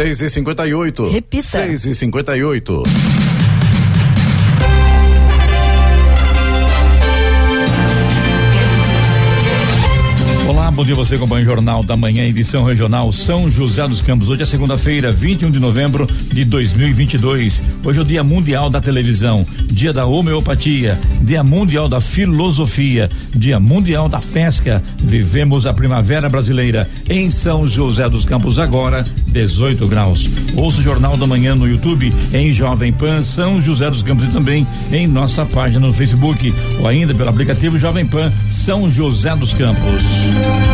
6 e 58 Repita. 6 e 58 bom dia você acompanha o Jornal da Manhã, edição regional São José dos Campos. Hoje é segunda-feira, 21 de novembro de 2022. Hoje é o Dia Mundial da Televisão, Dia da Homeopatia, Dia Mundial da Filosofia, Dia Mundial da Pesca. Vivemos a primavera brasileira em São José dos Campos agora, 18 graus. Ouça o Jornal da Manhã no YouTube, em Jovem Pan São José dos Campos e também em nossa página no Facebook ou ainda pelo aplicativo Jovem Pan São José dos Campos.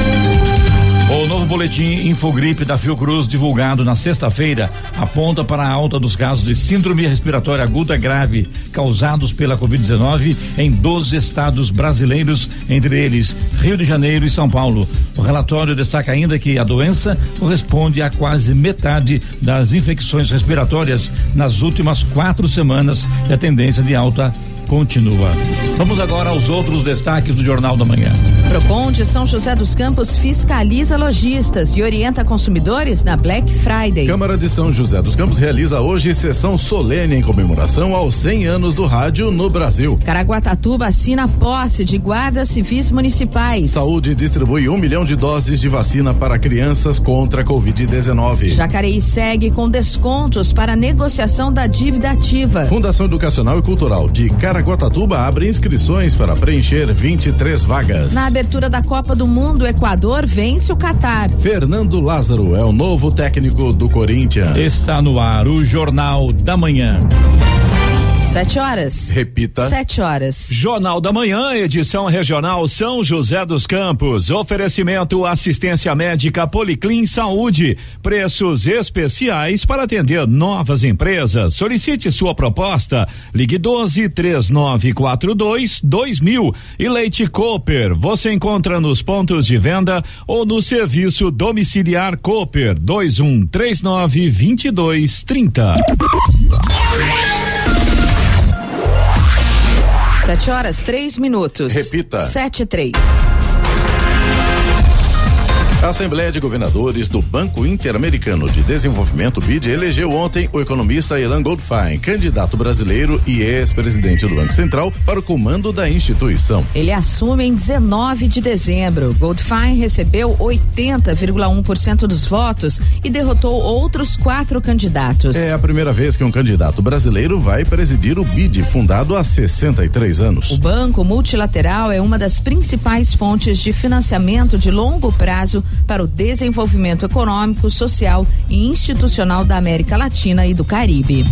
O novo boletim Infogripe da Fiocruz, divulgado na sexta-feira, aponta para a alta dos casos de síndrome respiratória aguda grave causados pela Covid-19 em 12 estados brasileiros, entre eles Rio de Janeiro e São Paulo. O relatório destaca ainda que a doença corresponde a quase metade das infecções respiratórias nas últimas quatro semanas e a tendência de alta continua. Vamos agora aos outros destaques do Jornal da Manhã. Procon de São José dos Campos fiscaliza lojistas e orienta consumidores na Black Friday. Câmara de São José dos Campos realiza hoje sessão solene em comemoração aos 100 anos do rádio no Brasil. Caraguatatuba assina posse de guardas civis municipais. Saúde distribui um milhão de doses de vacina para crianças contra a Covid-19. Jacareí segue com descontos para negociação da dívida ativa. Fundação Educacional e Cultural de Caraguatatuba Caraguatatuba abre inscrições para preencher 23 vagas. Na abertura da Copa do Mundo, o Equador vence o Catar. Fernando Lázaro é o novo técnico do Corinthians. Está no ar o Jornal da Manhã. Sete horas. Repita. Sete horas. Jornal da Manhã, edição regional São José dos Campos. Oferecimento assistência médica Policlin Saúde. Preços especiais para atender novas empresas. Solicite sua proposta. Ligue 12 3942 2000. E Leite Cooper. Você encontra nos pontos de venda ou no serviço domiciliar Cooper 2139 2230. Sete horas, três minutos. Repita. Sete três. A Assembleia de Governadores do Banco Interamericano de Desenvolvimento BID elegeu ontem o economista Elan Goldfein, candidato brasileiro e ex-presidente do Banco Central, para o comando da instituição. Ele assume em 19 de dezembro. Goldfein recebeu 80,1% dos votos e derrotou outros quatro candidatos. É a primeira vez que um candidato brasileiro vai presidir o BID, fundado há 63 anos. O Banco Multilateral é uma das principais fontes de financiamento de longo prazo para o desenvolvimento econômico, social e institucional da América Latina e do Caribe.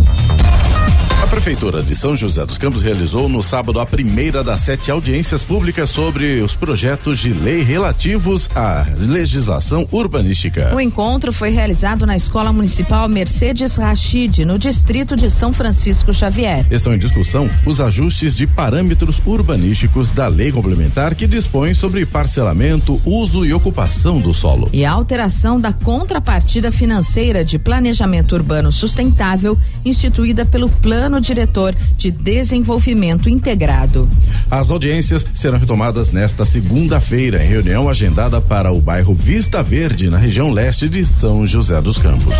A Prefeitura de São José dos Campos realizou no sábado a primeira das sete audiências públicas sobre os projetos de lei relativos à legislação urbanística. O encontro foi realizado na Escola Municipal Mercedes Rachid, no distrito de São Francisco Xavier. Estão em discussão os ajustes de parâmetros urbanísticos da lei complementar que dispõe sobre parcelamento, uso e ocupação do solo. E a alteração da contrapartida financeira de planejamento urbano sustentável instituída pelo Plano Plano Diretor de Desenvolvimento Integrado. As audiências serão retomadas nesta segunda-feira, em reunião agendada para o bairro Vista Verde, na região leste de São José dos Campos.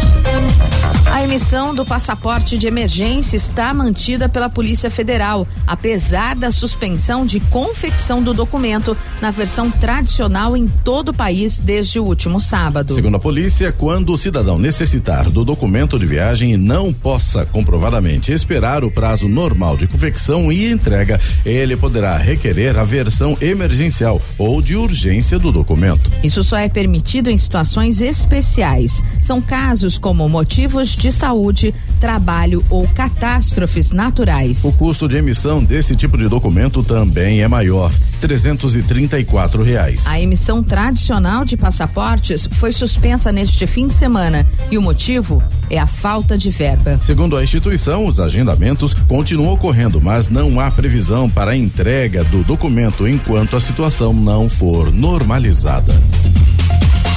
A emissão do passaporte de emergência está mantida pela Polícia Federal, apesar da suspensão de confecção do documento na versão tradicional em todo o país desde o último sábado. Segundo a polícia, quando o cidadão necessitar do documento de viagem e não possa comprovadamente esperar o prazo normal de confecção e entrega, ele poderá requerer a versão emergencial ou de urgência do documento. Isso só é permitido em situações especiais. São casos como motivos de saúde, trabalho ou catástrofes naturais. O custo de emissão desse tipo de documento também é maior, trezentos e trinta e quatro reais. A emissão tradicional de passaportes foi suspensa neste fim de semana e o motivo é a falta de verba. Segundo a instituição, os agendamentos continuam ocorrendo, mas não há previsão para a entrega do documento enquanto a situação não for normalizada.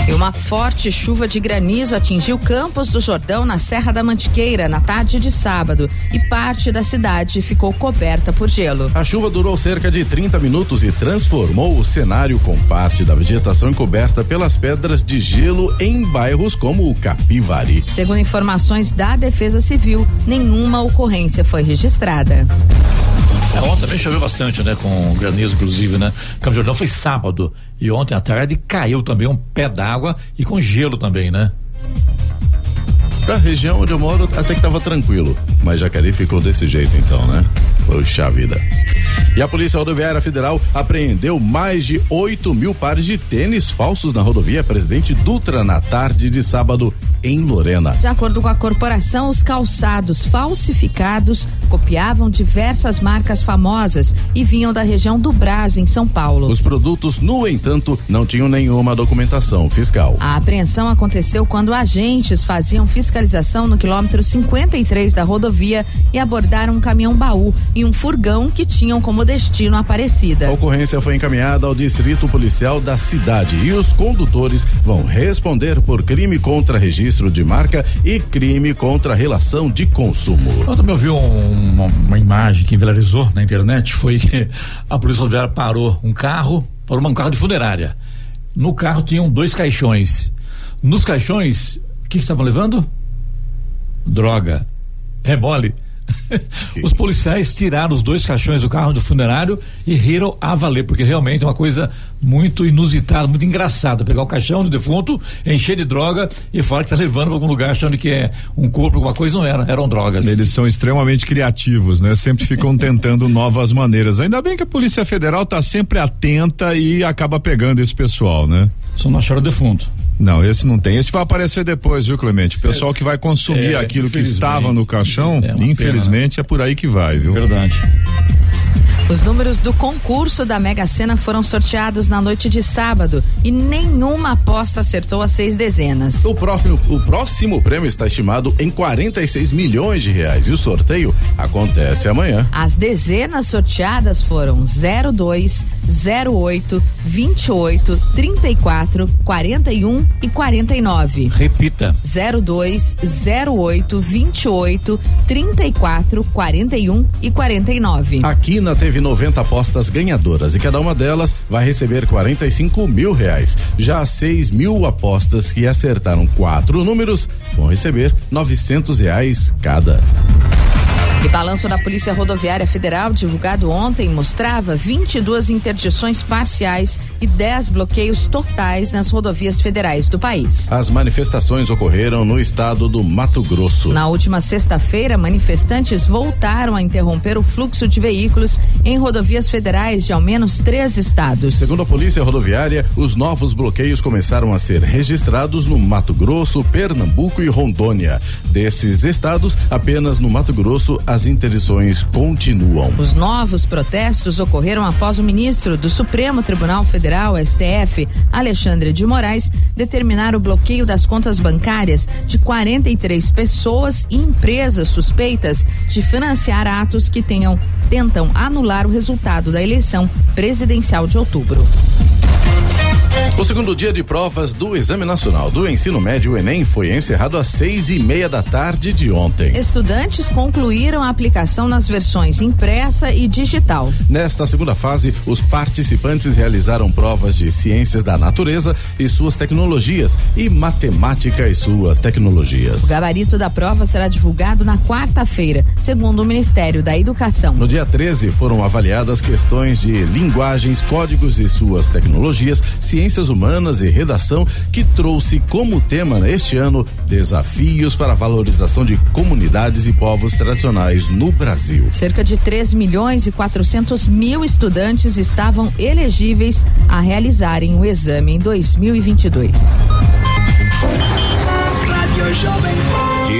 E uma forte chuva de granizo atingiu Campos do Jordão na Serra da Mantiqueira na tarde de sábado e parte da cidade ficou coberta por gelo. A chuva durou cerca de 30 minutos e transformou o cenário com parte da vegetação encoberta pelas pedras de gelo em bairros como o Capivari. Segundo informações da Defesa Civil, nenhuma ocorrência foi registrada. É, ontem também choveu bastante, né? Com granizo, inclusive, né? Campo Jordão foi sábado. E ontem à tarde caiu também um pé d'água e com gelo também, né? Pra região onde eu moro, até que tava tranquilo. Mas Jacareí ficou desse jeito então, né? Poxa vida. E a Polícia Rodoviária Federal apreendeu mais de 8 mil pares de tênis falsos na rodovia Presidente Dutra na tarde de sábado em Lorena. De acordo com a corporação, os calçados falsificados copiavam diversas marcas famosas e vinham da região do Brás, em São Paulo. Os produtos, no entanto, não tinham nenhuma documentação fiscal. A apreensão aconteceu quando agentes faziam fiscalização no quilômetro 53 da rodovia e abordaram um caminhão baú e um furgão que tinham como destino Aparecida. A ocorrência foi encaminhada ao distrito policial da cidade e os condutores vão responder por crime contra registro de marca e crime contra relação de consumo. Eu também ouvi um, uma, uma, imagem que viralizou na internet, foi que a polícia rodoviária parou um carro, parou um carro de funerária. No carro tinham dois caixões. Nos caixões, o que estavam levando? Droga. Rebole. Os policiais tiraram os dois caixões do carro do funerário e riram a valer, porque realmente é uma coisa muito inusitada, muito engraçada. Pegar o caixão do defunto, encher de droga e falar que está levando para algum lugar achando que é um corpo, alguma coisa, não era, eram drogas. Eles são extremamente criativos, né? Sempre ficam tentando novas maneiras. Ainda bem que a Polícia Federal está sempre atenta e acaba pegando esse pessoal, né? Só não acharam defunto. Não, esse não tem. Esse vai aparecer depois, viu, Clemente? O pessoal que vai consumir é, aquilo que estava no caixão, é infelizmente pena. é por aí que vai, viu? Verdade. Os números do concurso da Mega Sena foram sorteados na noite de sábado e nenhuma aposta acertou as seis dezenas. O próximo, o próximo prêmio está estimado em 46 milhões de reais e o sorteio acontece amanhã. As dezenas sorteadas foram 02, 08, 28, 34, 41 e 49. Repita. 02, 08, 28, 34, 41 e 49. Aqui na TV teve 90 apostas ganhadoras e cada uma delas vai receber 45 mil reais. Já 6 mil apostas que acertaram quatro números vão receber 900 reais cada. E balanço da Polícia Rodoviária Federal, divulgado ontem, mostrava 22 interdições parciais e 10 bloqueios totais nas rodovias federais do país. As manifestações ocorreram no estado do Mato Grosso. Na última sexta-feira, manifestantes voltaram a interromper o fluxo de veículos em rodovias federais de ao menos três estados. Segundo a Polícia Rodoviária, os novos bloqueios começaram a ser registrados no Mato Grosso, Pernambuco e Rondônia. Desses estados, apenas no Mato Grosso as interdições continuam. Os novos protestos ocorreram após o ministro do Supremo Tribunal Federal, STF, Alexandre de Moraes, determinar o bloqueio das contas bancárias de 43 pessoas e empresas suspeitas de financiar atos que tenham tentam anular o resultado da eleição presidencial de outubro. O segundo dia de provas do Exame Nacional do Ensino Médio, Enem, foi encerrado às seis e meia da tarde de ontem. Estudantes concluíram a aplicação nas versões impressa e digital. Nesta segunda fase, os participantes realizaram provas de ciências da natureza e suas tecnologias e matemática e suas tecnologias. O gabarito da prova será divulgado na quarta-feira, segundo o Ministério da Educação. No dia 13, foram avaliadas questões de linguagens, códigos e suas tecnologias, ciências Humanas e Redação, que trouxe como tema este ano desafios para a valorização de comunidades e povos tradicionais no Brasil. Cerca de 3 milhões e 400 mil estudantes estavam elegíveis a realizarem o exame em 2022.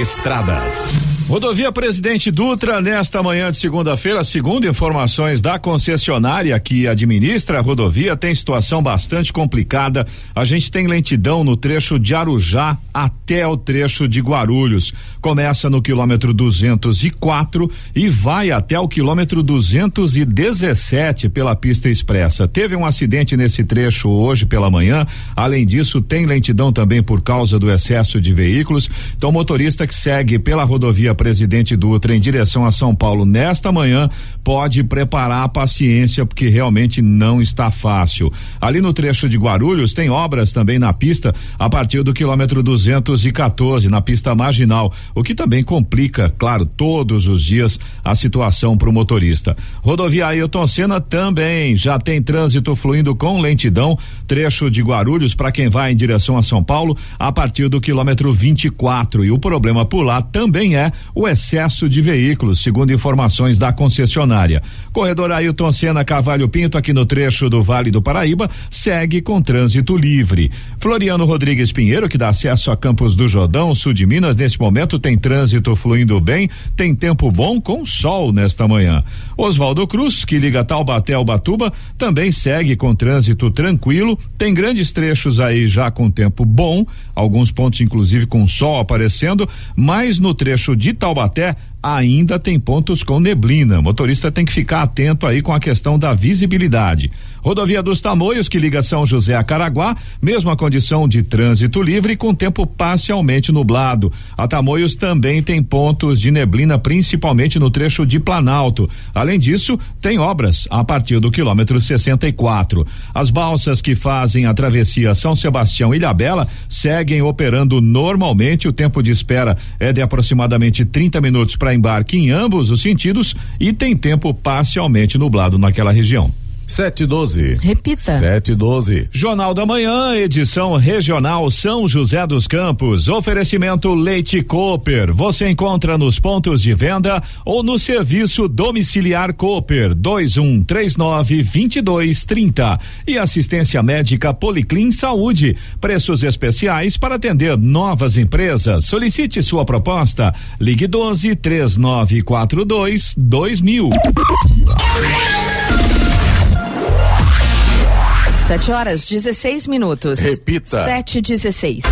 Estradas. Rodovia Presidente Dutra, nesta manhã de segunda-feira, segundo informações da concessionária que administra a rodovia, tem situação bastante complicada. A gente tem lentidão no trecho de Arujá até o trecho de Guarulhos. Começa no quilômetro 204 e vai até o quilômetro 217 pela pista expressa. Teve um acidente nesse trecho hoje pela manhã. Além disso, tem lentidão também por causa do excesso de veículos. Então, motorista que segue pela rodovia Presidente Dutra em direção a São Paulo nesta manhã, pode preparar a paciência porque realmente não está fácil. Ali no trecho de Guarulhos tem obras também na pista a partir do quilômetro 214 na pista marginal, o que também complica, claro, todos os dias a situação para o motorista. Rodovia Ailton Senna também já tem trânsito fluindo com lentidão, trecho de Guarulhos para quem vai em direção a São Paulo a partir do quilômetro 24 e o problema por lá também é o excesso de veículos, segundo informações da concessionária. Corredor Ailton Senna Cavalho Pinto, aqui no trecho do Vale do Paraíba, segue com trânsito livre. Floriano Rodrigues Pinheiro, que dá acesso a Campos do Jordão, sul de Minas, neste momento tem trânsito fluindo bem, tem tempo bom com sol nesta manhã. Oswaldo Cruz, que liga Taubaté ao Batuba, também segue com trânsito tranquilo, tem grandes trechos aí já com tempo bom, alguns pontos inclusive com sol aparecendo, mas no trecho de Taubaté ainda tem pontos com neblina. O motorista tem que ficar atento aí com a questão da visibilidade. Rodovia dos Tamoios, que liga São José a Caraguá, mesma condição de trânsito livre com tempo parcialmente nublado. A Tamoios também tem pontos de neblina, principalmente no trecho de Planalto. Além disso, tem obras a partir do quilômetro 64. As balsas que fazem a travessia São Sebastião Ilhabela seguem operando normalmente. O tempo de espera é de aproximadamente 30 minutos para embarque em ambos os sentidos e tem tempo parcialmente nublado naquela região. Sete doze. Repita. Sete doze. Jornal da Manhã, edição regional São José dos Campos. Oferecimento Leite Cooper. Você encontra nos pontos de venda ou no serviço domiciliar Cooper. Dois um três nove vinte e dois trinta. E assistência médica Policlin Saúde. Preços especiais para atender novas empresas. Solicite sua proposta. Ligue doze três nove quatro dois dois mil. Sete horas, 16 minutos. Repita. Sete, dezesseis.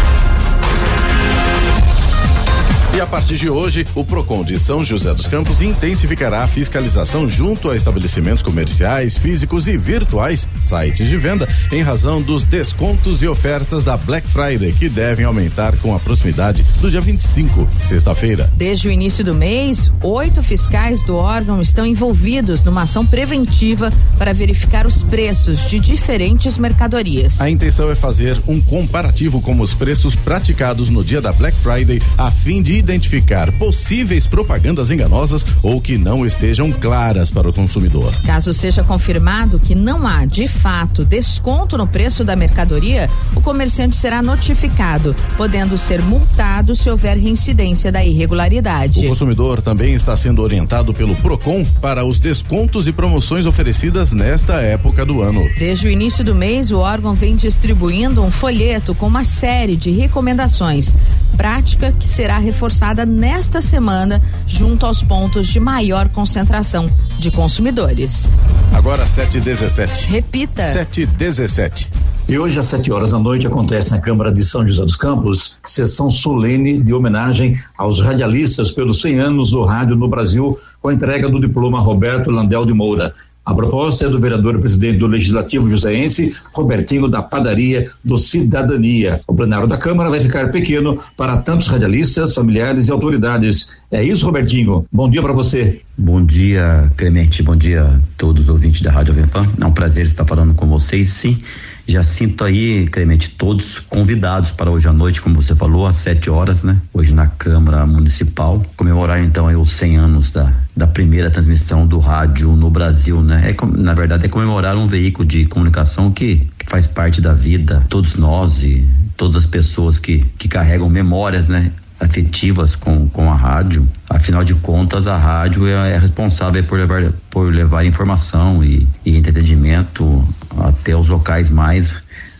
E a partir de hoje, o Procon de São José dos Campos intensificará a fiscalização junto a estabelecimentos comerciais, físicos e virtuais, sites de venda, em razão dos descontos e ofertas da Black Friday, que devem aumentar com a proximidade do dia 25, sexta-feira. Desde o início do mês, oito fiscais do órgão estão envolvidos numa ação preventiva para verificar os preços de diferentes mercadorias. A intenção é fazer um comparativo com os preços praticados no dia da Black Friday, a fim de identificar possíveis propagandas enganosas ou que não estejam claras para o consumidor. Caso seja confirmado que não há, de fato, desconto no preço da mercadoria, o comerciante será notificado, podendo ser multado se houver reincidência da irregularidade. O consumidor também está sendo orientado pelo Procon para os descontos e promoções oferecidas nesta época do ano. Desde o início do mês, o órgão vem distribuindo um folheto com uma série de recomendações, prática que será reforçada nesta semana junto aos pontos de maior concentração de consumidores. Agora 717. Repita. 717. E hoje, às 7 horas da noite, acontece na Câmara de São José dos Campos sessão solene de homenagem aos radialistas pelos 100 anos do rádio no Brasil, com a entrega do diploma Roberto Landel de Moura. A proposta é do vereador presidente do Legislativo Joseense, Robertinho da Padaria do Cidadania. O plenário da Câmara vai ficar pequeno para tantos radialistas, familiares e autoridades. É isso, Robertinho. Bom dia para você. Bom dia, Clemente. Bom dia a todos os ouvintes da Rádio Vempan. É um prazer estar falando com vocês, sim. Já sinto aí, Clemente, todos convidados para hoje à noite, como você falou, às 7 horas, né? Hoje na Câmara Municipal. Comemorar então aí os 100 anos da, da primeira transmissão do rádio no Brasil, né? É, na verdade, é comemorar um veículo de comunicação que, que faz parte da vida, todos nós e todas as pessoas que, que carregam memórias, né? Afetivas com, com a rádio. Afinal de contas, a rádio é, é responsável por levar, por levar informação e, e entretenimento até os locais mais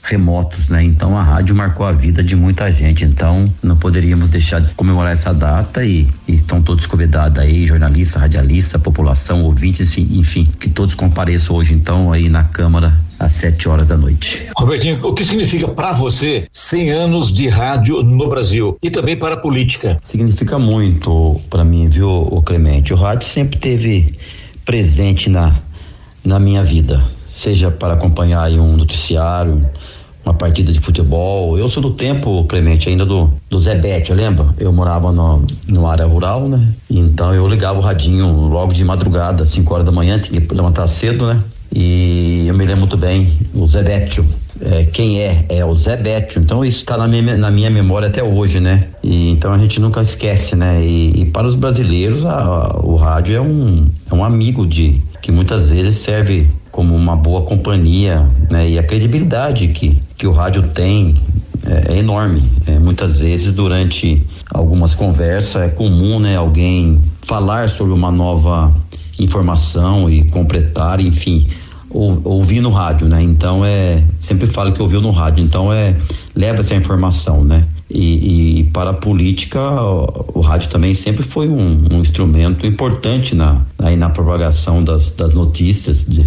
remotos, né? Então a rádio marcou a vida de muita gente. Então não poderíamos deixar de comemorar essa data e, e estão todos convidados aí, jornalista, radialista, população, ouvintes, enfim, que todos compareçam hoje então aí na Câmara às 7 horas da noite. Robertinho, o que significa para você 100 anos de rádio no Brasil e também para a política? Significa muito para mim, viu, o Clemente? O rádio sempre teve presente na, na minha vida, seja para acompanhar um noticiário, uma partida de futebol. Eu sou do tempo, Clemente, ainda do, do Zé Bete, lembra? Eu morava no, no área rural, né? Então eu ligava o radinho logo de madrugada, 5 horas da manhã, tinha que levantar cedo, né? E eu me lembro muito bem, o Zé é, quem é? É o Zé Bétio. Então isso está na minha, na minha memória até hoje, né? E, então a gente nunca esquece, né? E, e para os brasileiros, a, a, o rádio é um, é um amigo de que muitas vezes serve como uma boa companhia, né? E a credibilidade que, que o rádio tem é, é enorme. É, muitas vezes durante algumas conversas é comum, né? Alguém falar sobre uma nova informação e completar, enfim ou, ouvir no rádio, né? Então é sempre falo que ouviu no rádio, então é leva essa informação, né? E, e para a política o, o, rádio também sempre foi um, um instrumento importante na aí na propagação das, das notícias de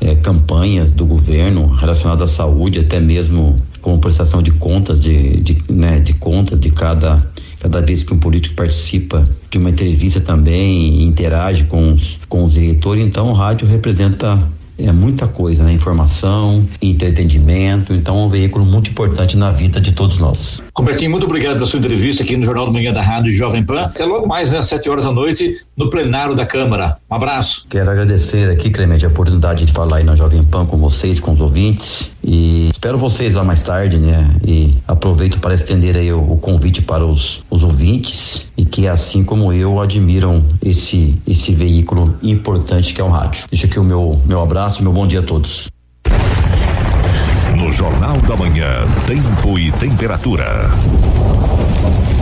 é, campanhas do governo relacionadas à saúde, até mesmo com prestação de contas de, de, né, de contas de cada cada vez que um político participa de uma entrevista também interage com os, com os eleitores, então o rádio representa é muita coisa, né? Informação, entretenimento, então é um veículo muito importante na vida de todos nós. Robertinho, muito obrigado pela sua entrevista aqui no Jornal do Manhã da Rádio Jovem Pan. Até logo mais, né, às 7 horas da noite, no plenário da Câmara. Um abraço. Quero agradecer aqui, Clemente, a oportunidade de falar aí na Jovem Pan com vocês, com os ouvintes. E espero vocês lá mais tarde, né? E aproveito para estender aí o, o convite para os, os ouvintes e que, assim como eu, admiram esse, esse veículo importante que é o rádio. Deixa aqui o meu, meu abraço, meu bom dia a todos. No Jornal da Manhã, Tempo e Temperatura.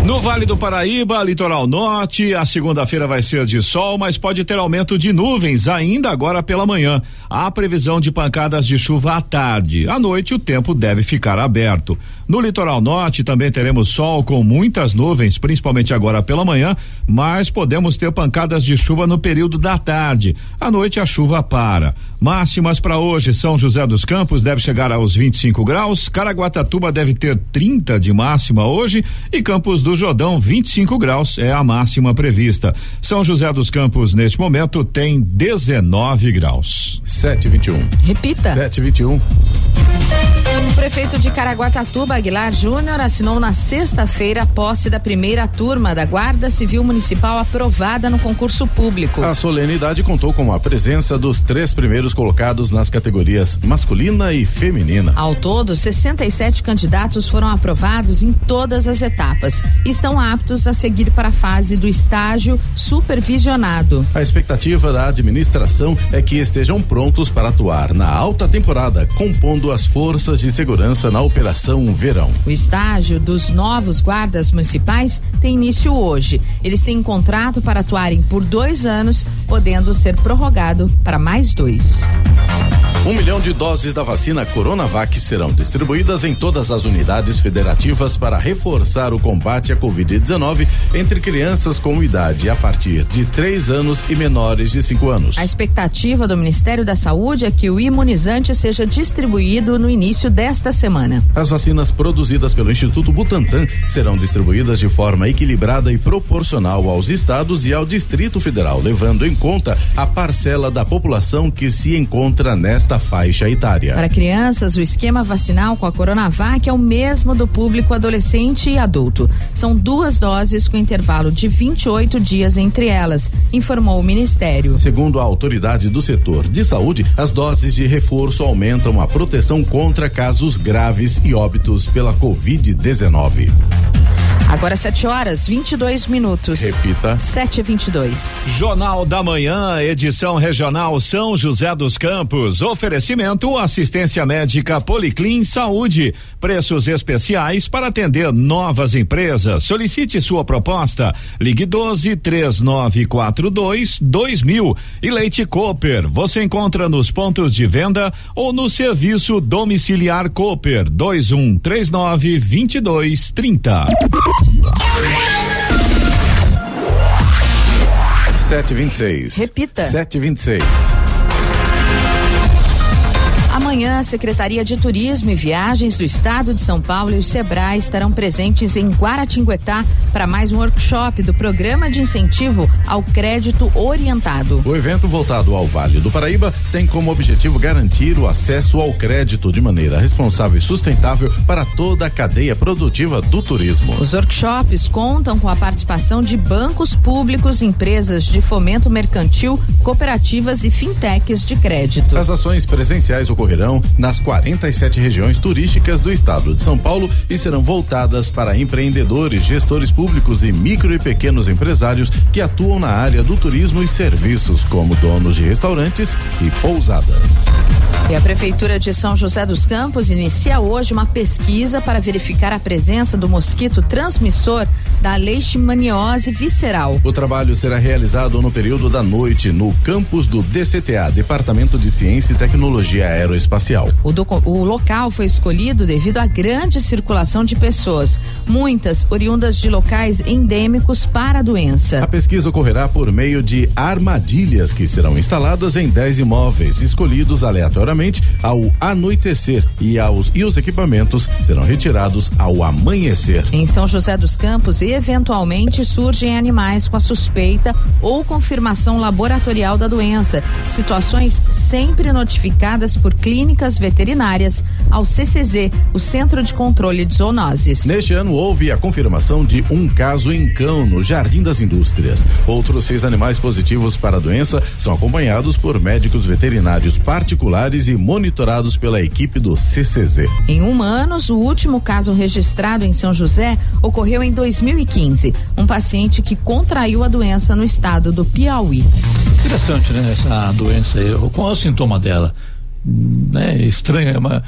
No Vale do Paraíba, litoral norte, a segunda-feira vai ser de sol, mas pode ter aumento de nuvens ainda agora pela manhã. Há previsão de pancadas de chuva à tarde. À noite, o tempo deve ficar aberto. No litoral norte também teremos sol com muitas nuvens, principalmente agora pela manhã, mas podemos ter pancadas de chuva no período da tarde. À noite a chuva para. Máximas para hoje: São José dos Campos deve chegar aos 25 graus, Caraguatatuba deve ter 30 de máxima hoje e Campos do Jordão 25 graus é a máxima prevista. São José dos Campos neste momento tem 19 graus. 721. Repita. 721. O prefeito de Caraguatatuba, Aguilar Júnior, assinou na sexta-feira a posse da primeira turma da Guarda Civil Municipal aprovada no concurso público. A solenidade contou com a presença dos três primeiros colocados nas categorias masculina e feminina. Ao todo, 67 candidatos foram aprovados em todas as etapas e estão aptos a seguir para a fase do estágio supervisionado. A expectativa da administração é que estejam prontos para atuar na alta temporada, compondo as forças de segurança na Operação Verão. O estágio dos novos guardas municipais tem início hoje. Eles têm um contrato para atuarem por dois anos, podendo ser prorrogado para mais dois. Um milhão de doses da vacina Coronavac serão distribuídas em todas as unidades federativas para reforçar o combate à Covid-19 entre crianças com idade a partir de três anos e menores de cinco anos. A expectativa do Ministério da Saúde é que o imunizante seja distribuído no início desta semana. As vacinas produzidas pelo Instituto Butantan serão distribuídas de forma equilibrada e proporcional aos estados e ao Distrito Federal, levando em conta a parcela da população que se encontra nesta faixa etária. Para crianças, o esquema vacinal com a Coronavac é o mesmo do público adolescente e adulto. São duas doses com intervalo de 28 dias entre elas, informou o Ministério. Segundo a autoridade do setor de saúde, as doses de reforço aumentam a proteção contra casos graves e óbitos pela Covid-19. Agora 7 horas 22 minutos. Repita. 7 e 22 Jornal da Manhã, edição regional São José dos Campos. Oferecimento assistência médica Policlin Saúde. Preços especiais para atender novas empresas. Solicite sua proposta. Ligue 12 3942 2000. E Leite Cooper. Você encontra nos pontos de venda ou no serviço domiciliar Cooper 2139 2230. Sete vinte e seis. Repita. Sete vinte e seis. Amanhã, a Secretaria de Turismo e Viagens do Estado de São Paulo e o Sebrae estarão presentes em Guaratinguetá para mais um workshop do Programa de Incentivo ao Crédito Orientado. O evento voltado ao Vale do Paraíba tem como objetivo garantir o acesso ao crédito de maneira responsável e sustentável para toda a cadeia produtiva do turismo. Os workshops contam com a participação de bancos públicos, empresas de fomento mercantil, cooperativas e fintechs de crédito. As ações presenciais ocorrerão nas 47 regiões turísticas do estado de São Paulo e serão voltadas para empreendedores, gestores públicos e micro e pequenos empresários que atuam na área do turismo e serviços, como donos de restaurantes e pousadas. E a Prefeitura de São José dos Campos inicia hoje uma pesquisa para verificar a presença do mosquito transmissor da leishmaniose visceral. O trabalho será realizado no período da noite no campus do DCTA, Departamento de Ciência e Tecnologia Aeroespacial. O, o local foi escolhido devido à grande circulação de pessoas, muitas oriundas de locais endêmicos para a doença. A pesquisa ocorrerá por meio de armadilhas que serão instaladas em 10 imóveis, escolhidos aleatoriamente ao anoitecer e, aos, e os equipamentos serão retirados ao amanhecer. Em São José dos Campos, eventualmente surgem animais com a suspeita ou confirmação laboratorial da doença, situações sempre notificadas por clínicas veterinárias ao CCZ, o Centro de Controle de Zoonoses. Neste ano houve a confirmação de um caso em cão no Jardim das Indústrias. Outros seis animais positivos para a doença são acompanhados por médicos veterinários particulares e monitorados pela equipe do CCZ. Em humanos, o último caso registrado em São José ocorreu em 2015. Um paciente que contraiu a doença no estado do Piauí. Interessante, né? Essa doença aí. Qual é o sintoma dela? Hum, É estranho, é uma,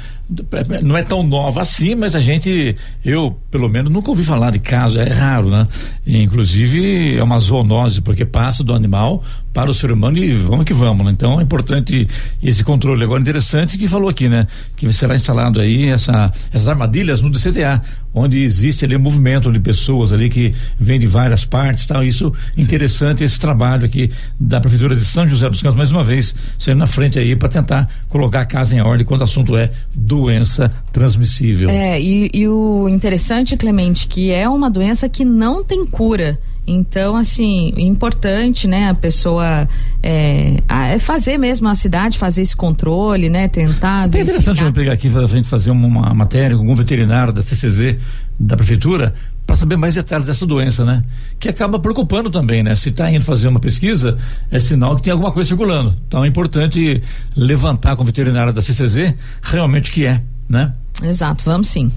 não é tão nova assim, mas a gente, eu pelo menos nunca ouvi falar de caso, é raro, né? Inclusive é uma zoonose, porque passa do animal para o ser humano e vamos que vamos, né? Então é importante esse controle. Agora, interessante que falou aqui, né? Que será instalado aí essa, essas armadilhas no DCTA, onde existe ali movimento de pessoas ali que vem de várias partes tal. Isso interessante esse trabalho aqui da Prefeitura de São José dos Campos, mais uma vez, saindo na frente aí para tentar colocar a casa em ordem quando o assunto é doença transmissível. É, e, e o interessante, Clemente, que é uma doença que não tem cura. Então, assim, importante, né, a pessoa é, a- é fazer mesmo a cidade, fazer esse controle, né, tentar. É interessante eu pegar aqui pra gente fazer uma, uma matéria com algum veterinário da CCZ, da prefeitura, para saber mais detalhes dessa doença, né? Que acaba preocupando também, né? Se está indo fazer uma pesquisa, é sinal que tem alguma coisa circulando. Então é importante levantar com o veterinário da CCZ realmente o que é, né? Exato, vamos sim.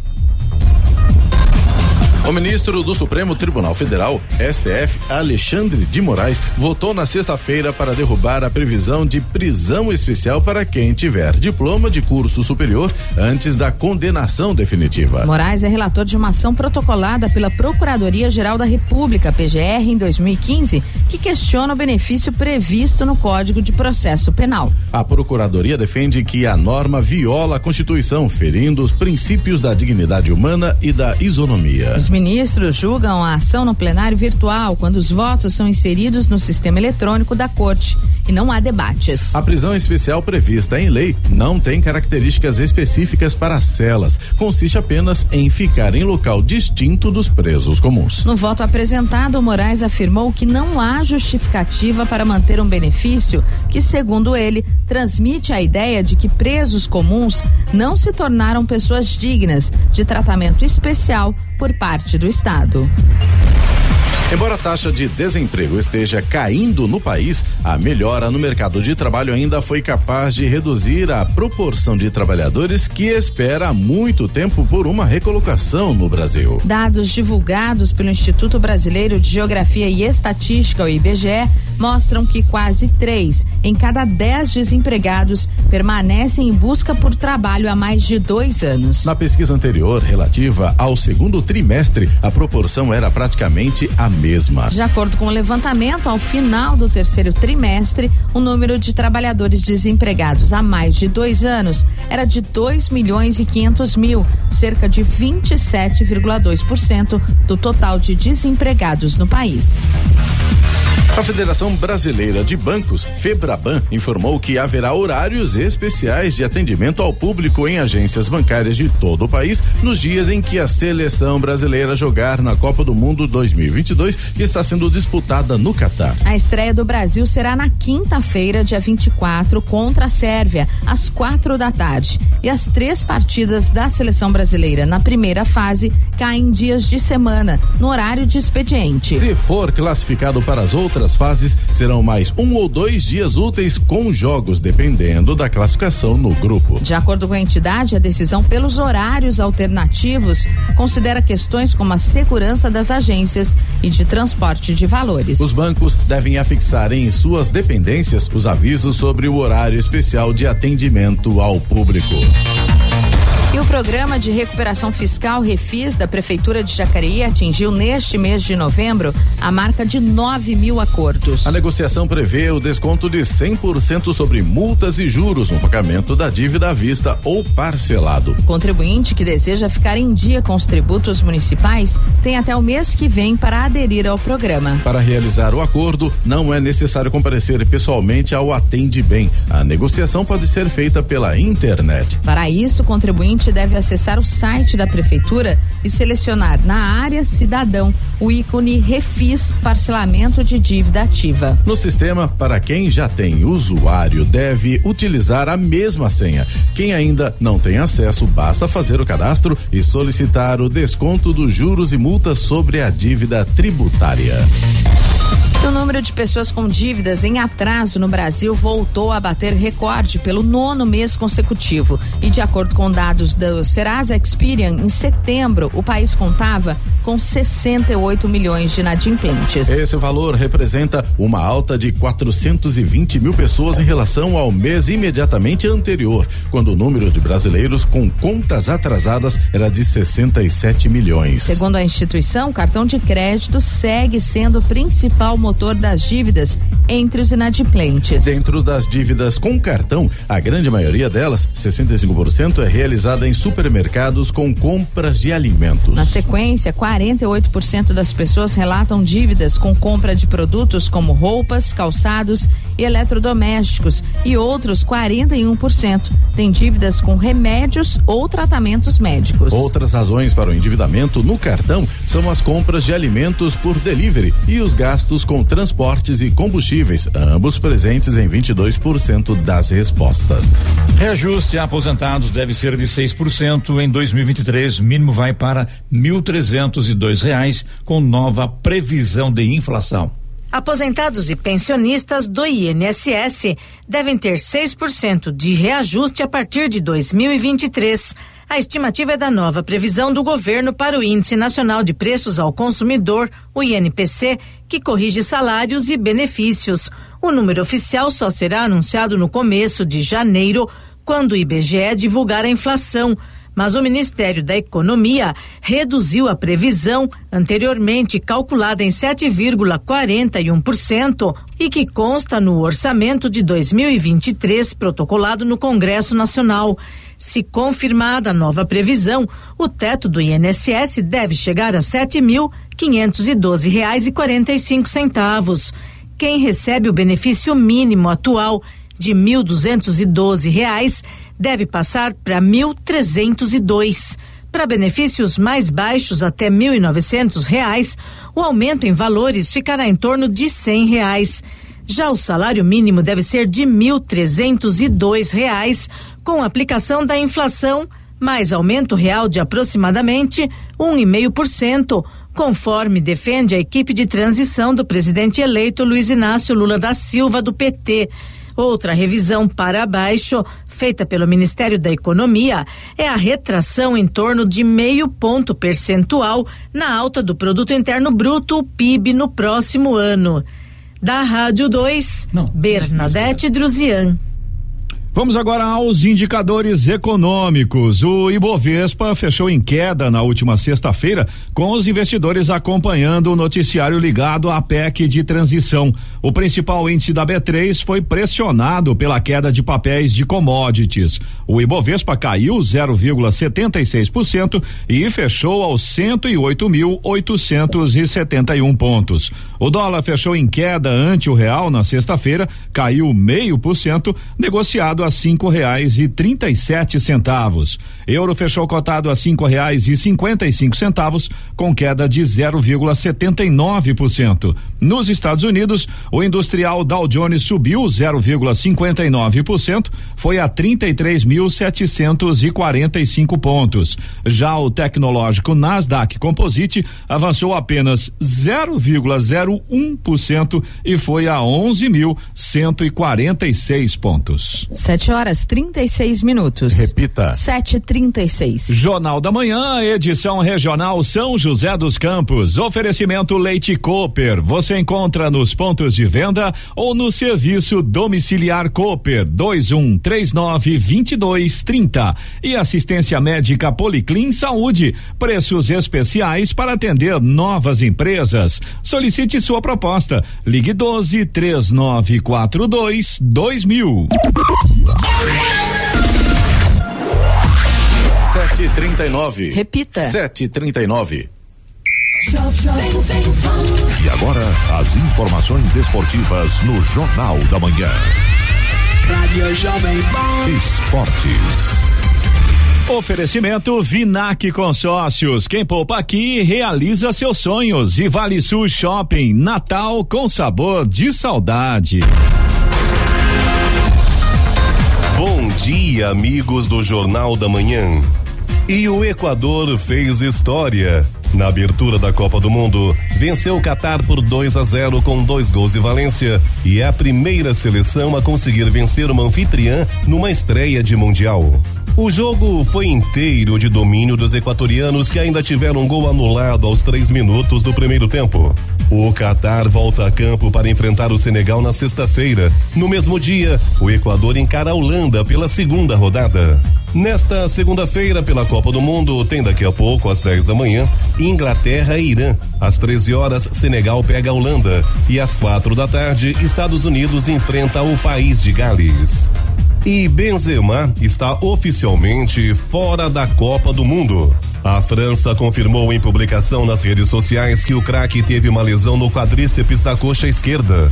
O ministro do Supremo Tribunal Federal, STF, Alexandre de Moraes, votou na sexta-feira para derrubar a previsão de prisão especial para quem tiver diploma de curso superior antes da condenação definitiva. Moraes é relator de uma ação protocolada pela Procuradoria-Geral da República, PGR, em 2015, que questiona o benefício previsto no Código de Processo Penal. A Procuradoria defende que a norma viola a Constituição, ferindo os princípios da dignidade humana e da isonomia. Os ministros julgam a ação no plenário virtual quando os votos são inseridos no sistema eletrônico da Corte e não há debates. A prisão especial prevista em lei não tem características específicas para celas. Consiste apenas em ficar em local distinto dos presos comuns. No voto apresentado, Moraes afirmou que não há justificativa para manter um benefício que, segundo ele, transmite a ideia de que presos comuns não se tornaram pessoas dignas de tratamento especial por parte do Estado. Embora a taxa de desemprego esteja caindo no país, a melhora no mercado de trabalho ainda foi capaz de reduzir a proporção de trabalhadores que espera há muito tempo por uma recolocação no Brasil. Dados divulgados pelo Instituto Brasileiro de Geografia e Estatística, o IBGE, mostram que quase três em cada dez desempregados permanecem em busca por trabalho há mais de dois anos. Na pesquisa anterior, relativa ao segundo trimestre, a proporção era praticamente a mesma. De acordo com o levantamento, ao final do terceiro trimestre, o número de trabalhadores desempregados há mais de dois anos era de 2 milhões e 500 mil, cerca de 27,2% do total de desempregados no país. A Federação Brasileira de Bancos, Febraban, informou que haverá horários especiais de atendimento ao público em agências bancárias de todo o país nos dias em que a seleção brasileira jogar na Copa do Mundo 2022, que está sendo disputada no Catar. A estreia do Brasil será na quinta-feira, dia 24, contra a Sérvia, às quatro da tarde. E as três partidas da seleção brasileira na primeira fase caem dias de semana, no horário de expediente. Se for classificado para as outras fases, serão mais um ou dois dias úteis com jogos, dependendo da classificação no grupo. De acordo com a entidade, a decisão pelos horários alternativos considera questões como a segurança das agências e de transporte de valores. Os bancos devem afixar em suas dependências os avisos sobre o horário especial de atendimento ao público. E o programa de recuperação fiscal Refis da Prefeitura de Jacareí atingiu neste mês de novembro a marca de 9 mil acordos. A negociação prevê o desconto de 100% sobre multas e juros no pagamento da dívida à vista ou parcelado. O contribuinte que deseja ficar em dia com os tributos municipais tem até o mês que vem para aderir ao programa. Para realizar o acordo, não é necessário comparecer pessoalmente ao Atende Bem. A negociação pode ser feita pela internet. Para isso, o contribuinte deve acessar o site da prefeitura e selecionar na área cidadão o ícone Refis parcelamento de dívida ativa. No sistema, para quem já tem usuário, deve utilizar a mesma senha. Quem ainda não tem acesso, basta fazer o cadastro e solicitar o desconto dos juros e multas sobre a dívida tributária. O número de pessoas com dívidas em atraso no Brasil voltou a bater recorde pelo nono mês consecutivo. E de acordo com dados do Serasa Experian, em setembro o país contava com 68 milhões de inadimplentes. Esse valor representa uma alta de 420 mil pessoas em relação ao mês imediatamente anterior, quando o número de brasileiros com contas atrasadas era de 67 milhões. Segundo a instituição, o cartão de crédito segue sendo o principal motor motor das dívidas entre os inadimplentes. Dentro das dívidas com cartão, a grande maioria delas, 65%, é realizada em supermercados com compras de alimentos. Na sequência, 48% das pessoas relatam dívidas com compra de produtos como roupas, calçados e eletrodomésticos e outros 41% têm dívidas com remédios ou tratamentos médicos. Outras razões para o endividamento no cartão são as compras de alimentos por delivery e os gastos com transportes e combustíveis, ambos presentes em 22% das respostas. Reajuste a aposentados deve ser de 6% em 2023, mínimo vai para 1.302 reais com nova previsão de inflação. Aposentados e pensionistas do INSS devem ter 6% de reajuste a partir de 2023. A estimativa é da nova previsão do governo para o Índice Nacional de Preços ao Consumidor, o INPC, que corrige salários e benefícios. O número oficial só será anunciado no começo de janeiro, quando o IBGE divulgar a inflação mas o Ministério da Economia reduziu a previsão anteriormente calculada em 7,41% e que consta no orçamento de 2023 protocolado no Congresso Nacional. Se confirmada a nova previsão, o teto do INSS deve chegar a 7.512 reais e quarenta e cinco centavos. Quem recebe o benefício mínimo atual de 1.212 reais deve passar para 1.302. Para benefícios mais baixos até 1.900 reais, o aumento em valores ficará em torno de 100 reais. Já o salário mínimo deve ser de 1.302 reais, com aplicação da inflação mais aumento real de aproximadamente 1,5%, conforme defende a equipe de transição do presidente eleito Luiz Inácio Lula da Silva, do PT. Outra revisão para baixo, feita pelo Ministério da Economia, é a retração em torno de meio ponto percentual na alta do Produto Interno Bruto, o PIB, no próximo ano. Da Rádio 2, Bernadette Druzian. Vamos agora aos indicadores econômicos. O Ibovespa fechou em queda na última sexta-feira, com os investidores acompanhando o noticiário ligado à PEC de transição. O principal índice da B3 foi pressionado pela queda de papéis de commodities. O Ibovespa caiu 0,76% e fechou aos 108.871 pontos. O dólar fechou em queda ante o real na sexta-feira, caiu meio por cento, negociado a cinco reais e trinta e sete centavos. Euro fechou cotado a cinco reais e cinquenta e cinco centavos, com queda de 0,79%. Nos Estados Unidos, o industrial Dow Jones subiu 0,59%, foi a 33.745 pontos. Já o tecnológico Nasdaq Composite avançou apenas 0,01% e foi a 11.146 pontos. 7 horas 36 minutos. Repita. 7h36. Jornal da Manhã, edição regional São José dos Campos. Oferecimento Leite Cooper. Você encontra nos pontos de venda ou no serviço domiciliar Cooper 2139 2230. E assistência médica Policlin Saúde. Preços especiais para atender novas empresas. Solicite sua proposta. Ligue 12 3942 2000. Sete trinta e nove. Repita. Sete trinta e nove. E agora, as informações esportivas no Jornal da Manhã. Rádio Jovem Pan. Esportes. Oferecimento Vinac Consórcios. Quem poupa aqui realiza seus sonhos. E Vale Sul Shopping. Natal com sabor de saudade. Dia, amigos do Jornal da Manhã. E o Equador fez história. Na abertura da Copa do Mundo, venceu o Catar por 2 a 0 com dois gols de Valência e é a primeira seleção a conseguir vencer uma anfitriã numa estreia de Mundial. O jogo foi inteiro de domínio dos equatorianos que ainda tiveram um gol anulado aos três minutos do primeiro tempo. O Catar volta a campo para enfrentar o Senegal na sexta-feira. No mesmo dia, o Equador encara a Holanda pela segunda rodada. Nesta segunda-feira, pela Copa do Mundo, tem daqui a pouco, às 10 da manhã, Inglaterra e Irã. Às 13 horas, Senegal pega a Holanda. E às quatro da tarde, Estados Unidos enfrenta o país de Gales. E Benzema está oficialmente fora da Copa do Mundo. A França confirmou em publicação nas redes sociais que o craque teve uma lesão no quadríceps da coxa esquerda.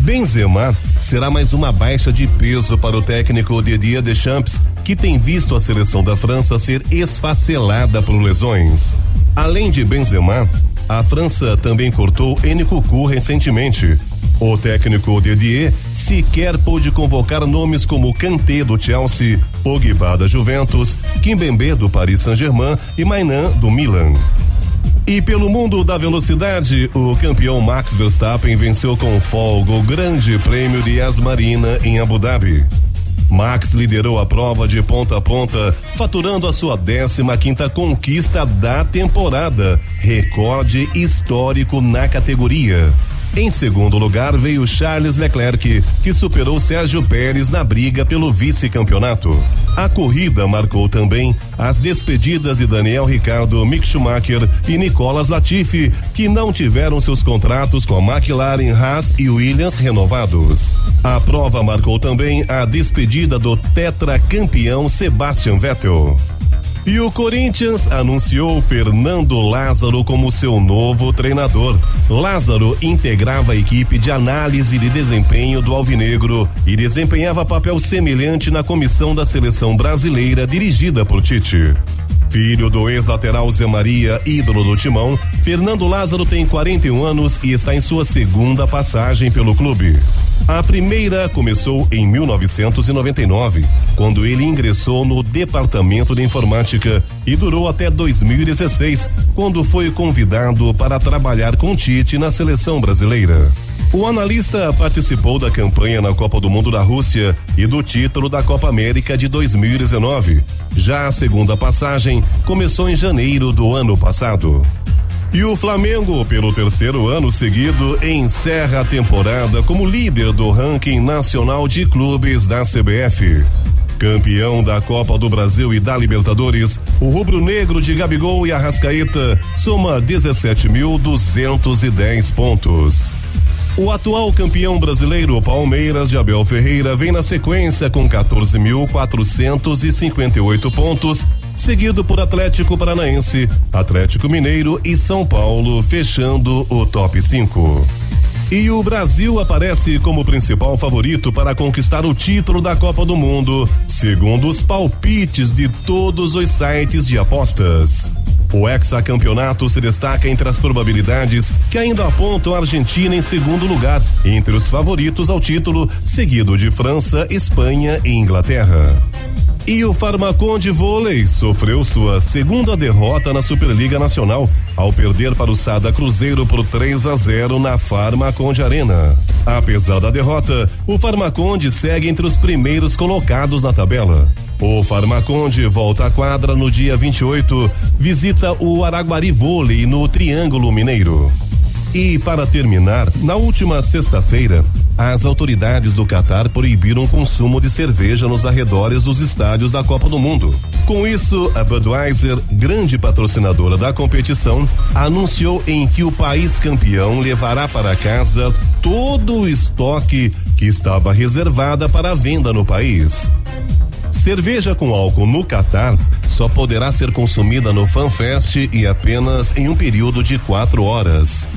Benzema será mais uma baixa de peso para o técnico Didier Deschamps, que tem visto a seleção da França ser esfacelada por lesões. Além de Benzema, a França também cortou Nkuku recentemente. O técnico Didier sequer pôde convocar nomes como Kanté do Chelsea, Pogba da Juventus, Kimpembe do Paris Saint-Germain e Mainan do Milan. E pelo mundo da velocidade, o campeão Max Verstappen venceu com folga o Grande Prêmio de Asmarina em Abu Dhabi. Max liderou a prova de ponta a ponta, faturando a sua 15 quinta conquista da temporada, recorde histórico na categoria. Em segundo lugar veio Charles Leclerc, que superou Sérgio Pérez na briga pelo vice-campeonato. A corrida marcou também as despedidas de Daniel Ricardo, Mick Schumacher e Nicolas Latifi, que não tiveram seus contratos com a McLaren, Haas e Williams renovados. A prova marcou também a despedida do tetracampeão Sebastian Vettel. E o Corinthians anunciou Fernando Lázaro como seu novo treinador. Lázaro integrava a equipe de análise de desempenho do Alvinegro e desempenhava papel semelhante na comissão da seleção brasileira dirigida por Tite. Filho do ex-lateral Zé Maria, ídolo do timão, Fernando Lázaro tem 41 anos e está em sua segunda passagem pelo clube. A primeira começou em 1999, quando ele ingressou no Departamento de Informática e durou até 2016, quando foi convidado para trabalhar com Tite na seleção brasileira. O analista participou da campanha na Copa do Mundo da Rússia e do título da Copa América de 2019. Já a segunda passagem começou em janeiro do ano passado. E o Flamengo, pelo terceiro ano seguido, encerra a temporada como líder do ranking nacional de clubes da CBF. Campeão da Copa do Brasil e da Libertadores, o rubro-negro de Gabigol e Arrascaeta soma 17.210 pontos. O atual campeão brasileiro Palmeiras de Abel Ferreira vem na sequência com 14.458 pontos seguido por Atlético Paranaense, Atlético Mineiro e São Paulo, fechando o top 5. E o Brasil aparece como principal favorito para conquistar o título da Copa do Mundo, segundo os palpites de todos os sites de apostas. O hexacampeonato se destaca entre as probabilidades que ainda apontam a Argentina em segundo lugar, entre os favoritos ao título, seguido de França, Espanha e Inglaterra. E o Farmaconde Vôlei sofreu sua segunda derrota na Superliga Nacional ao perder para o Sada Cruzeiro por 3 a 0 na Farmaconde Arena. Apesar da derrota, o Farmaconde segue entre os primeiros colocados na tabela. O Farmaconde volta à quadra no dia 28, visita o Araguari Vôlei no Triângulo Mineiro. E para terminar, na última sexta-feira, as autoridades do Catar proibiram o consumo de cerveja nos arredores dos estádios da Copa do Mundo. Com isso, a Budweiser, grande patrocinadora da competição, anunciou em que o país campeão levará para casa todo o estoque que estava reservada para venda no país. Cerveja com álcool no Catar só poderá ser consumida no FanFest e apenas em um período de quatro horas.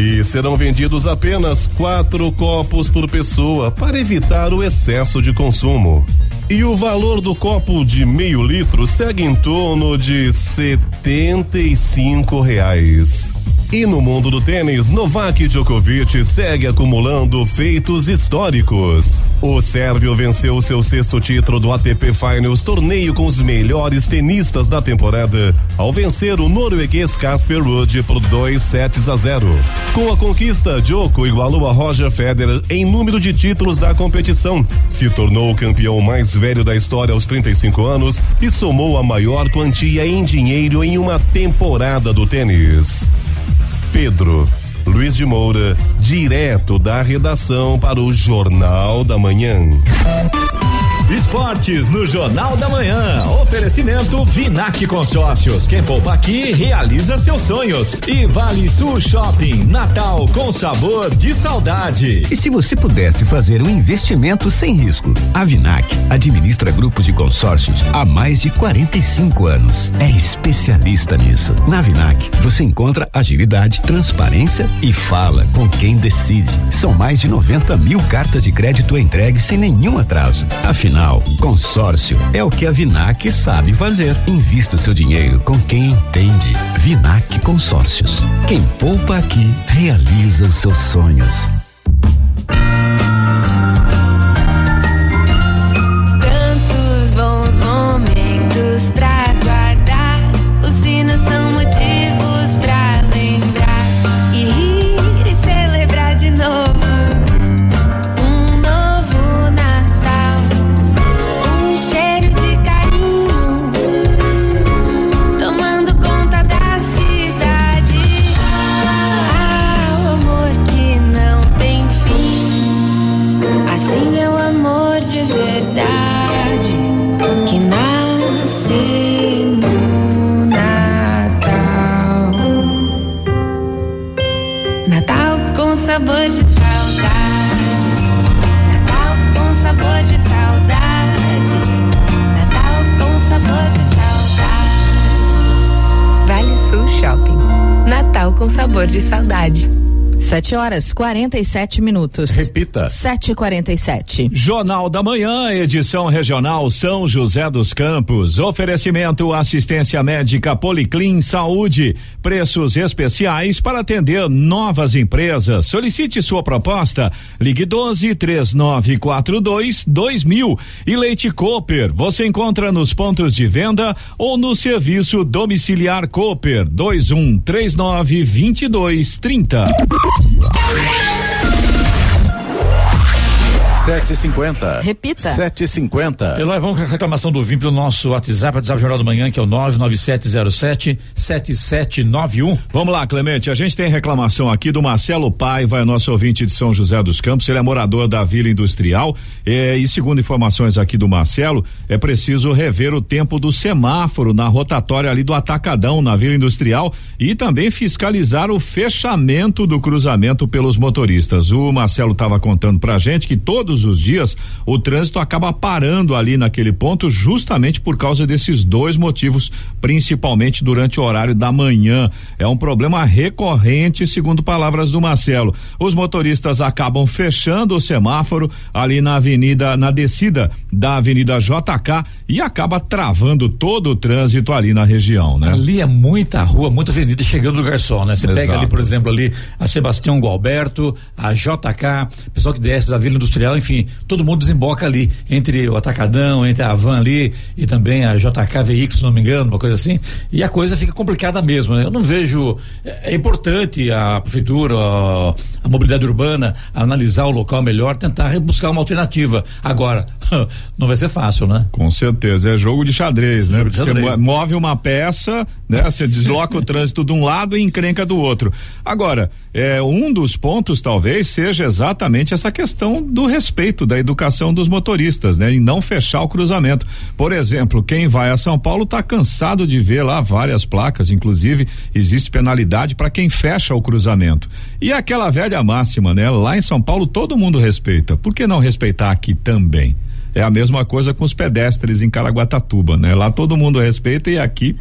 E serão vendidos apenas quatro copos por pessoa para evitar o excesso de consumo. E o valor do copo de meio litro segue em torno de setenta e cinco reais. E no mundo do tênis, Novak Djokovic segue acumulando feitos históricos. O sérvio venceu seu sexto título do ATP Finals, torneio com os melhores tenistas da temporada, ao vencer o norueguês Casper Ruud por 2 sets a 0. Com a conquista, Djoko igualou a Roger Federer em número de títulos da competição, se tornou o campeão mais velho da história aos 35 anos e somou a maior quantia em dinheiro em uma temporada do tênis. Pedro Luiz de Moura, direto da redação para o Jornal da Manhã. Esportes no Jornal da Manhã. Oferecimento Vinac Consórcios. Quem poupa aqui realiza seus sonhos. E Vale Sul Shopping. Natal com sabor de saudade. E se você pudesse fazer um investimento sem risco? A Vinac administra grupos de consórcios há mais de 45 anos. É especialista nisso. Na Vinac você encontra agilidade, transparência e fala com quem decide. São mais de 90 mil cartas de crédito entregues sem nenhum atraso. Afinal, consórcio é o que a Vinac sabe fazer. Invista o seu dinheiro com quem entende. Vinac Consórcios. Quem poupa aqui realiza os seus sonhos. Sabor de saudade. 7 horas 47 minutos. Repita. 7h47. Jornal da Manhã, edição regional São José dos Campos. Oferecimento assistência médica Policlin Saúde. Preços especiais para atender novas empresas. Solicite sua proposta. Ligue 12 3942 2000. E Leite Cooper. Você encontra nos pontos de venda ou no serviço domiciliar Cooper 2139 2230. Yeah. Sete e cinquenta. Repita. Sete e cinquenta. Eloy, vamos com a reclamação do VIM pelo nosso WhatsApp, WhatsApp Jornal da Manhã, que é o 99707 7791. Vamos lá, Clemente. A gente tem reclamação aqui do Marcelo Paiva, é nosso ouvinte de São José dos Campos. Ele é morador da Vila Industrial. eh, e segundo informações aqui do Marcelo, é preciso rever o tempo do semáforo na rotatória ali do Atacadão, na Vila Industrial, e também fiscalizar o fechamento do cruzamento pelos motoristas. O Marcelo estava contando pra gente que todos os dias o trânsito acaba parando ali naquele ponto, justamente por causa desses dois motivos, principalmente durante o horário da manhã. É um problema recorrente, segundo palavras do Marcelo. Os motoristas acabam fechando o semáforo ali na avenida, na descida da Avenida JK e acaba travando todo o trânsito ali na região, né? Ali é muita rua, muita avenida chegando no garçom, né? Você pega Exato. ali, por exemplo, ali a Sebastião Gualberto, a JK, pessoal que desce da Vila Industrial, enfim, todo mundo desemboca ali entre o Atacadão, entre a Van ali e também a JK Veículos, se não me engano, uma coisa assim. E a coisa fica complicada mesmo, né? Eu não vejo. É, é importante a prefeitura, a, a mobilidade urbana, analisar o local melhor, tentar buscar uma alternativa. Agora, não vai ser fácil, né? Com certeza, é jogo de xadrez, né? Você xadrez. mo- move uma peça, né? Você desloca o trânsito de um lado e encrenca do outro. Agora, é, um dos pontos talvez seja exatamente essa questão do respeito, da educação dos motoristas, né? E não fechar o cruzamento. Por exemplo, quem vai a São Paulo está cansado de ver lá várias placas, inclusive existe penalidade para quem fecha o cruzamento. E aquela velha máxima, né? Lá em São Paulo todo mundo respeita. Por que não respeitar aqui também? É a mesma coisa com os pedestres em Caraguatatuba, né? Lá todo mundo respeita e aqui.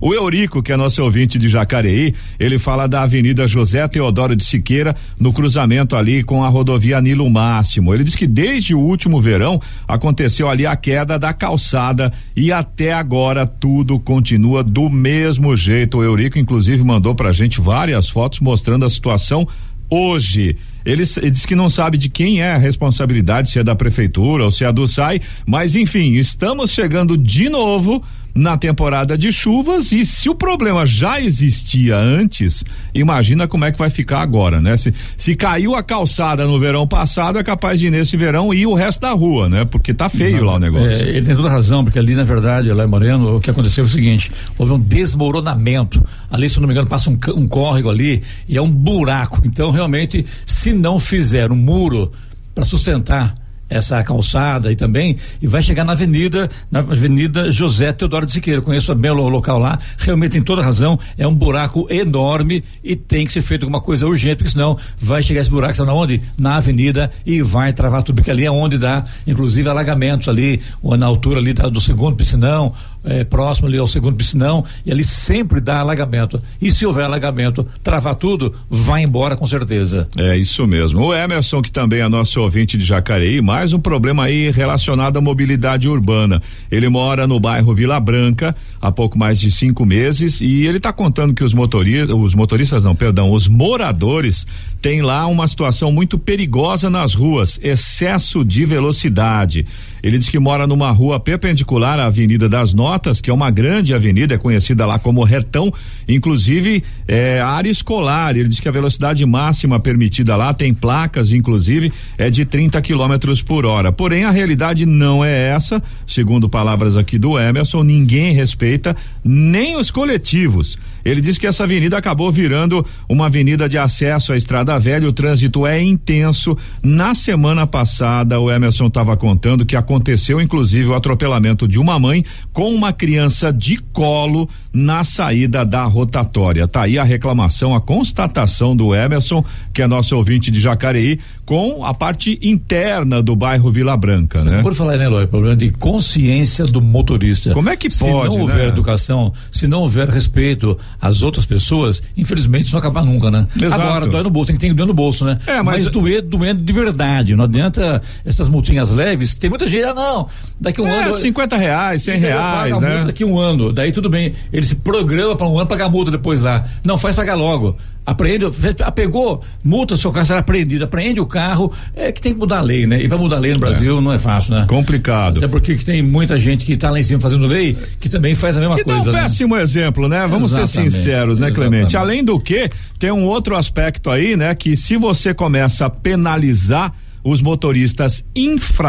O Eurico, que é nosso ouvinte de Jacareí, ele fala da Avenida José Teodoro de Siqueira, no cruzamento ali com a rodovia Nilo Máximo. Ele diz que desde o último verão aconteceu ali a queda da calçada e até agora tudo continua do mesmo jeito. O Eurico, inclusive, mandou pra gente várias fotos mostrando a situação hoje. Ele, ele diz que não sabe de quem é a responsabilidade, se é da prefeitura ou se é do SAI, mas enfim, estamos chegando de novo na temporada de chuvas e se o problema já existia antes, imagina como é que vai ficar agora, né? Se, se caiu a calçada no verão passado, é capaz de nesse verão ir o resto da rua, né? Porque tá feio lá o negócio. É, ele tem toda razão, porque ali, na verdade, lá em Moreno, o que aconteceu foi o seguinte: houve um desmoronamento. Ali, se não me engano, passa um, um córrego ali e é um buraco. Então, realmente, se não fizer um muro para sustentar essa calçada e também e vai chegar na avenida na avenida José Teodoro de Siqueira. Conheço bem o local lá realmente tem toda razão é um buraco enorme e tem que ser feito alguma coisa urgente porque senão vai chegar esse buraco sabe onde? Na avenida e vai travar tudo porque ali é onde dá inclusive alagamentos ali ou na altura ali da- do segundo piscinão eh, próximo ali ao segundo piscinão e ali sempre dá alagamento e se houver alagamento travar tudo vai embora com certeza É isso mesmo. O Emerson, que também é nosso ouvinte de Jacareí, mais um problema aí relacionado à mobilidade urbana. Ele mora no bairro Vila Branca há pouco mais de cinco meses e ele está contando que os motoristas, os motoristas não, perdão, os moradores têm lá uma situação muito perigosa nas ruas, excesso de velocidade. Ele diz que mora numa rua perpendicular à Avenida das Notas, que é uma grande avenida, é conhecida lá como Retão, inclusive é área escolar. Ele diz que a velocidade máxima permitida lá tem placas, inclusive, é de 30 quilômetros por hora. Porém, a realidade não é essa, segundo palavras aqui do Emerson, ninguém respeita, nem os coletivos. Ele diz que essa avenida acabou virando uma avenida de acesso à Estrada Velha, o trânsito é intenso. Na semana passada, o Emerson estava contando que aconteceu inclusive o atropelamento de uma mãe com uma criança de colo na saída da rotatória. Tá aí a reclamação, a constatação do Emerson, que é nosso ouvinte de Jacareí, com a parte interna do bairro Vila Branca, né? Por falar, né, Eloy, problema de consciência do motorista. Como é que se pode, não houver né? educação, se não houver respeito as outras pessoas, infelizmente isso não acaba nunca, né? Exato. Agora, dói no bolso, tem que ter doer no bolso, né? É, mas- mas doer, doendo de verdade. Não adianta essas multinhas leves, que tem muita gente, ah, não, daqui um É, ano. 50 reais, 100 Entendeu? reais, a multa né? daqui um ano. Daí tudo bem. Ele se programa para um ano pagar multa depois lá. Não, faz pagar logo. Apreende, fe- ah, pegou, multa, seu carro será apreendido, apreende o carro, é que tem que mudar a lei, né? E para mudar a lei no Brasil não é fácil, né? Complicado. Até porque que tem muita gente que tá lá em cima fazendo lei, que também faz a mesma Que coisa, um né? péssimo exemplo, né? Vamos ser Exatamente, sinceros, né, exatamente. Clemente? Além do que, tem um outro aspecto aí, né? Que se você começa a penalizar os motoristas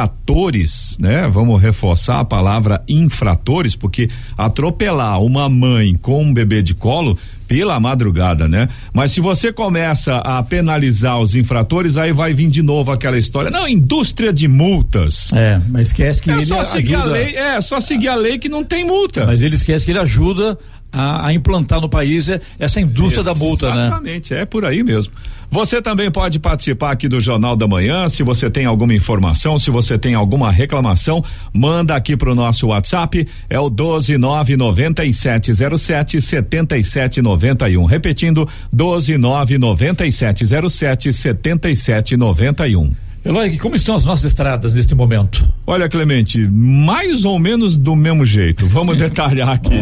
infratores, né? Vamos reforçar a palavra infratores, porque atropelar uma mãe com um bebê de colo pela madrugada, né? Mas se você começa a penalizar os infratores, aí vai vir de novo aquela história. Não, indústria de multas. É, mas esquece que É ele só seguir a ajuda- lei, é só seguir a lei que não tem multa. Mas ele esquece que ele ajuda a, a implantar no país é- essa indústria da multa, né? Exatamente, é por aí mesmo. Você também pode participar aqui do Jornal da Manhã. Se você tem alguma informação, se você tem alguma reclamação, manda aqui pro nosso WhatsApp. É o 1299707 7791. Repetindo, 1299707 7791. Eloy, como estão as nossas estradas neste momento? Olha, Clemente, mais ou menos do mesmo jeito. Vamos detalhar aqui.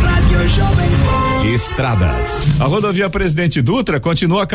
Rádio Jovem Pan. Estradas. A rodovia Presidente Dutra continua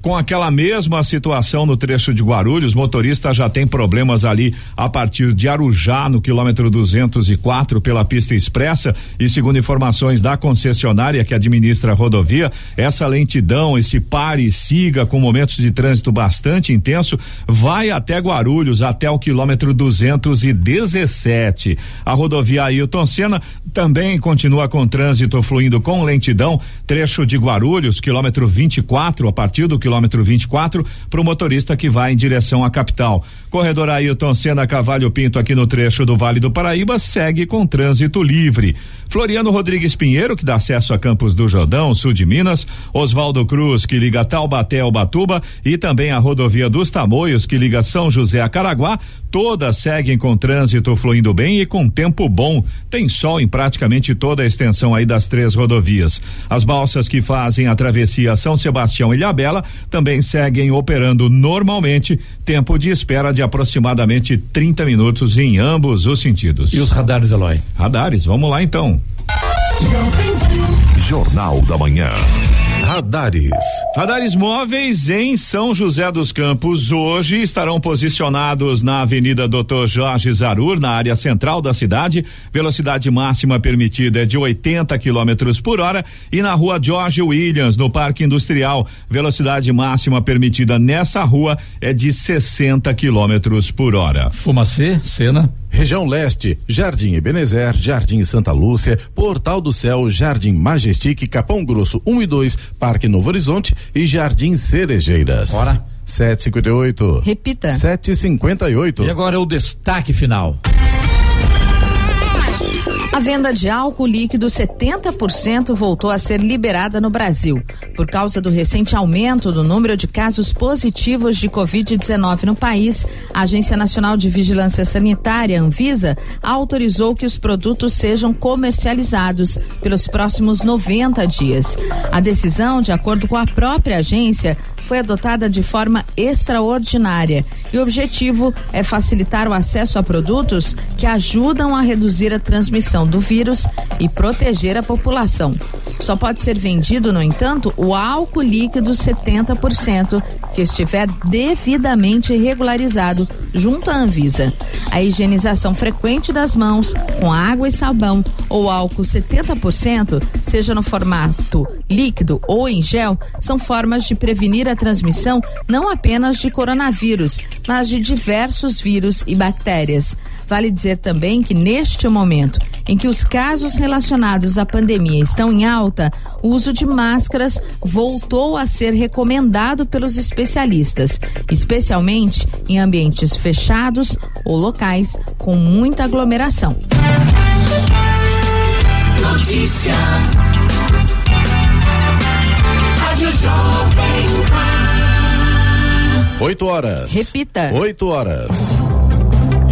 com aquela mesma situação no trecho de Guarulhos. Motorista já tem problemas ali a partir de Arujá, no quilômetro 204, pela pista expressa. E segundo informações da concessionária que administra a rodovia, essa lentidão, esse pare e siga com momentos de trânsito bastante intenso, vai até Guarulhos, até o quilômetro 217. A rodovia Ailton Senna também continua com trânsito fluindo com lentidão, trecho de Guarulhos, quilômetro 24, a partir do quilômetro 24, para o motorista que vai em direção à capital. Corredor Ailton Senna Cavalho Pinto, aqui no trecho do Vale do Paraíba, segue com trânsito livre. Floriano Rodrigues Pinheiro, que dá acesso a Campos do Jordão, sul de Minas, Oswaldo Cruz, que liga Taubaté ao Batuba, e também a rodovia dos Tamoios, que liga São José a Caraguá, todas seguem com trânsito fluindo bem e com tempo bom. Tem sol em praticamente toda a extensão aí das três rodovias. As balsas que fazem a travessia São Sebastião e Ilhabela também seguem operando normalmente, tempo de espera de aproximadamente 30 minutos em ambos os sentidos. E os radares, Eloy? Radares, vamos lá então. Jornal da Manhã. Radares. Radares móveis em São José dos Campos hoje estarão posicionados na Avenida Doutor Jorge Zarur, na área central da cidade. Velocidade máxima permitida é de 80 quilômetros por hora. E na rua George Williams, no Parque Industrial, velocidade máxima permitida nessa rua é de 60 quilômetros por hora. Fumacê, Sena. Região Leste, Jardim Ebenezer, Jardim Santa Lúcia, Portal do Céu, Jardim Majestic, Capão Grosso 1 e 2, Parque Novo Horizonte e Jardim Cerejeiras. Bora. 758. Repita. 758. E agora é o destaque final. A venda de álcool líquido 70% voltou a ser liberada no Brasil. Por causa do recente aumento do número de casos positivos de Covid-19 no país, a Agência Nacional de Vigilância Sanitária, Anvisa, autorizou que os produtos sejam comercializados pelos próximos 90 dias. A decisão, de acordo com a própria agência, foi adotada de forma extraordinária e o objetivo é facilitar o acesso a produtos que ajudam a reduzir a transmissão do vírus e proteger a população. Só pode ser vendido, no entanto, o álcool líquido 70% que estiver devidamente regularizado junto à Anvisa. A higienização frequente das mãos com água e sabão ou álcool 70%, seja no formato líquido ou em gel, são formas de prevenir a transmissão não apenas de coronavírus, mas de diversos vírus e bactérias. Vale dizer também que neste momento em que os casos relacionados à pandemia estão em alta, o uso de máscaras voltou a ser recomendado pelos especialistas, especialmente em ambientes fechados ou locais com muita aglomeração. Notícia. Rádio Jovem. 8 horas. Repita. 8 horas.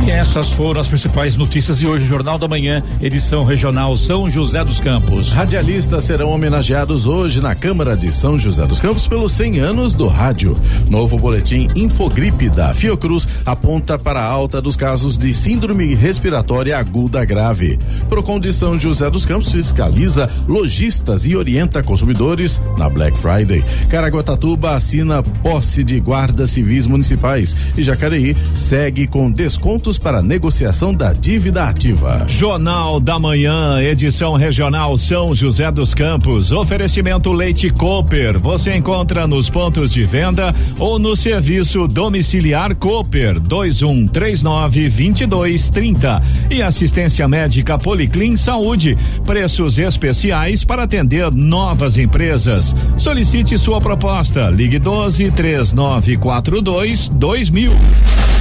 Essas foram as principais notícias de hoje, Jornal da Manhã, edição regional São José dos Campos. Radialistas serão homenageados hoje na Câmara de São José dos Campos pelos 100 anos do rádio. Novo boletim Infogripe da Fiocruz aponta para a alta dos casos de síndrome respiratória aguda grave. Procon de São José dos Campos fiscaliza lojistas e orienta consumidores na Black Friday. Caraguatatuba assina posse de guardas civis municipais e Jacareí segue com descontos para negociação da dívida ativa. Jornal da Manhã, edição regional São José dos Campos. Oferecimento Leite Cooper. Você encontra nos pontos de venda ou no serviço domiciliar Cooper 2139 2230. E assistência médica Policlin Saúde. Preços especiais para atender novas empresas. Solicite sua proposta. Ligue 12 3942 2000.